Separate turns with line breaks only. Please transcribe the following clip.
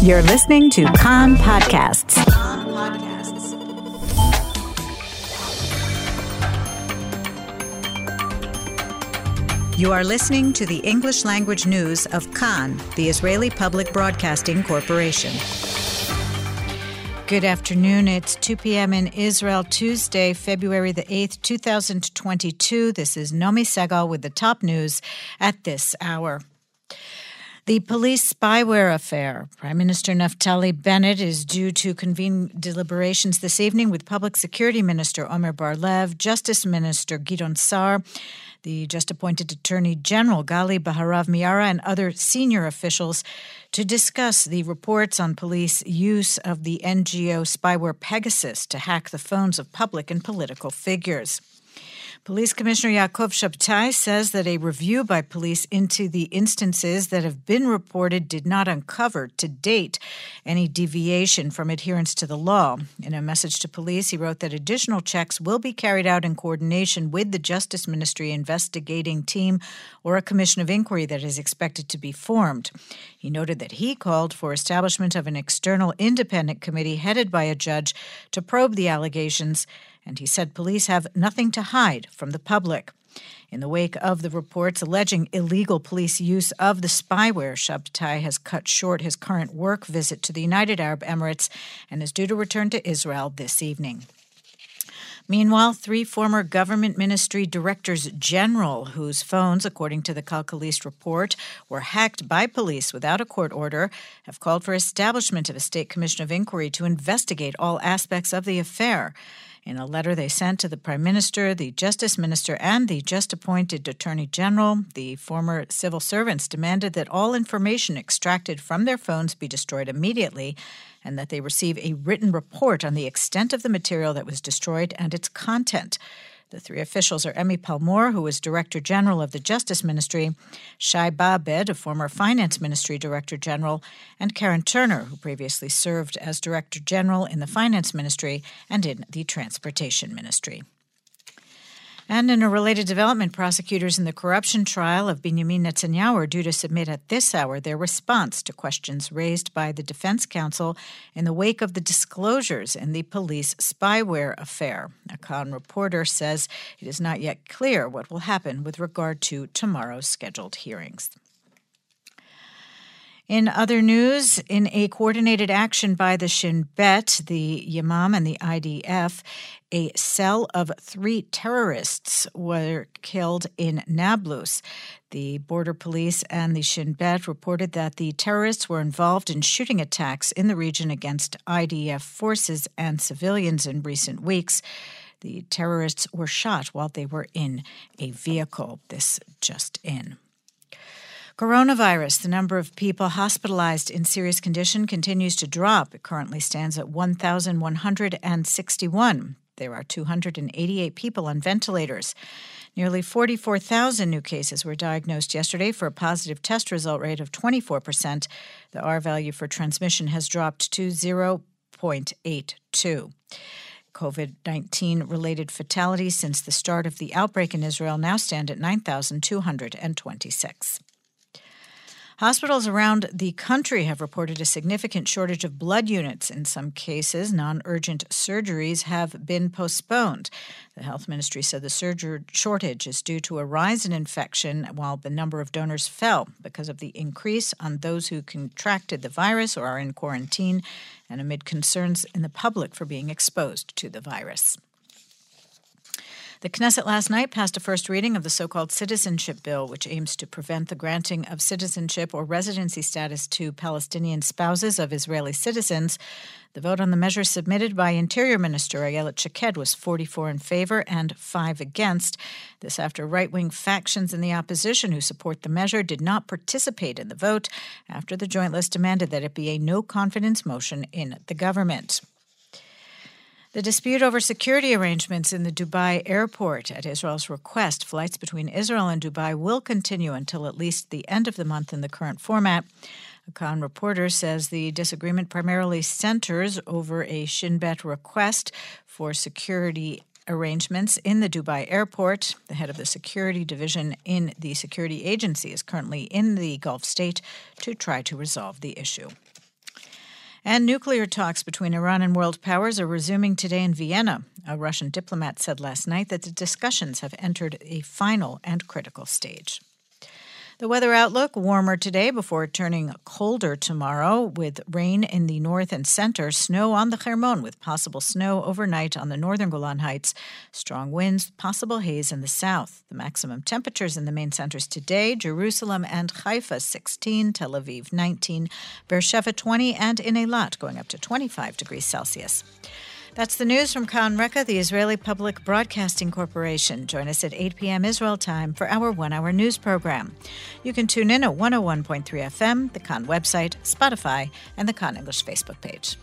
You're listening to Kan Podcasts. You are listening to the English language news of Kan, the Israeli Public Broadcasting Corporation. Good afternoon. It's 2 p.m. in Israel, Tuesday, February the 8th, 2022. This is Nomi Segal with the top news at this hour. The police spyware affair. Prime Minister Naftali Bennett is due to convene deliberations this evening with Public Security Minister Omer Bar-Lev, Justice Minister Gideon Sa'ar, the just appointed Attorney General Gali Baharav Miara, and other senior officials to discuss the reports on police use of the NSO spyware Pegasus to hack the phones of public and political figures. Police Commissioner Yaakov Shabtai says that a review by police into the instances that have been reported did not uncover to date any deviation from adherence to the law. In a message to police, he wrote that additional checks will be carried out in coordination with the Justice Ministry investigating team or a commission of inquiry that is expected to be formed. He noted that he called for establishment of an external independent committee headed by a judge to probe the allegations and he said police have nothing to hide from the public. In the wake of the reports alleging illegal police use of the spyware, Shabtai has cut short his current work visit to the United Arab Emirates and is due to return to Israel this evening. Meanwhile, three former government ministry directors general, whose phones, according to the Calcalist report, were hacked by police without a court order, have called for establishment of a state commission of inquiry to investigate all aspects of the affair. In a letter they sent to the Prime Minister, the Justice Minister, and the just appointed Attorney General, the former civil servants demanded that all information extracted from their phones be destroyed immediately and that they receive a written report on the extent of the material that was destroyed and its content. The three officials are Emi Palmor, who was Director General of the Justice Ministry, Shai Babad, a former Finance Ministry Director General, and Keren Terner, who previously served as Director General in the Finance Ministry and in the Transportation Ministry. And in a related development, prosecutors in the corruption trial of Benjamin Netanyahu are due to submit at this hour their response to questions raised by the defense counsel in the wake of the disclosures in the police spyware affair. A Kan reporter says it is not yet clear what will happen with regard to tomorrow's scheduled hearings. In other news, in a coordinated action by the Shin Bet, the Yamam, and the IDF, a cell of three terrorists were killed in Nablus. The border police and the Shin Bet reported that the terrorists were involved in shooting attacks in the region against IDF forces and civilians in recent weeks. The terrorists were shot while they were in a vehicle. This just in. Coronavirus, the number of people hospitalized in serious condition continues to drop. It currently stands at 1,161. There are 288 people on ventilators. Nearly 44,000 new cases were diagnosed yesterday for a positive test result rate of 24%. The R value for transmission has dropped to 0.82. COVID 19 related fatalities since the start of the outbreak in Israel now stand at 9,226. Hospitals around the country have reported a significant shortage of blood units. In some cases, non urgent surgeries have been postponed. The health ministry said the surgery shortage is due to a rise in infection while the number of donors fell because of the increase on those who contracted the virus or are in quarantine and amid concerns in the public for being exposed to the virus. The Knesset last night passed a first reading of the so called Citizenship Bill, which aims to prevent the granting of citizenship or residency status to Palestinian spouses of Israeli citizens. The vote on the measure submitted by Interior Minister Ayelet Shaked was 44 in favor and 5 against. This after right wing factions in the opposition who support the measure did not participate in the vote after the joint list demanded that it be a no confidence motion in the government. The dispute over security arrangements in the Dubai airport at Israel's request, flights between Israel and Dubai will continue until at least the end of the month in the current format. A Kan reporter says the disagreement primarily centers over a Shin Bet request for security arrangements in the Dubai airport. The head of the security division in the security agency is currently in the Gulf state to try to resolve the issue. And nuclear talks between Iran and world powers are resuming today in Vienna. A Russian diplomat said last night that the discussions have entered a final and critical stage. The weather outlook warmer today before turning colder tomorrow with rain in the north and center, snow on the Hermon with possible snow overnight on the northern Golan Heights, strong winds, possible haze in the south. The maximum temperatures in the main centers today Jerusalem and Haifa 16, Tel Aviv 19, Beersheba 20, and in Eilat going up to 25 degrees Celsius. That's the news from Kan Reka, the Israeli Public Broadcasting Corporation. Join us at 8 p.m. Israel time for our one hour news program. You can tune in at 101.3 FM, the Kan website, Spotify, and the Kan English Facebook page.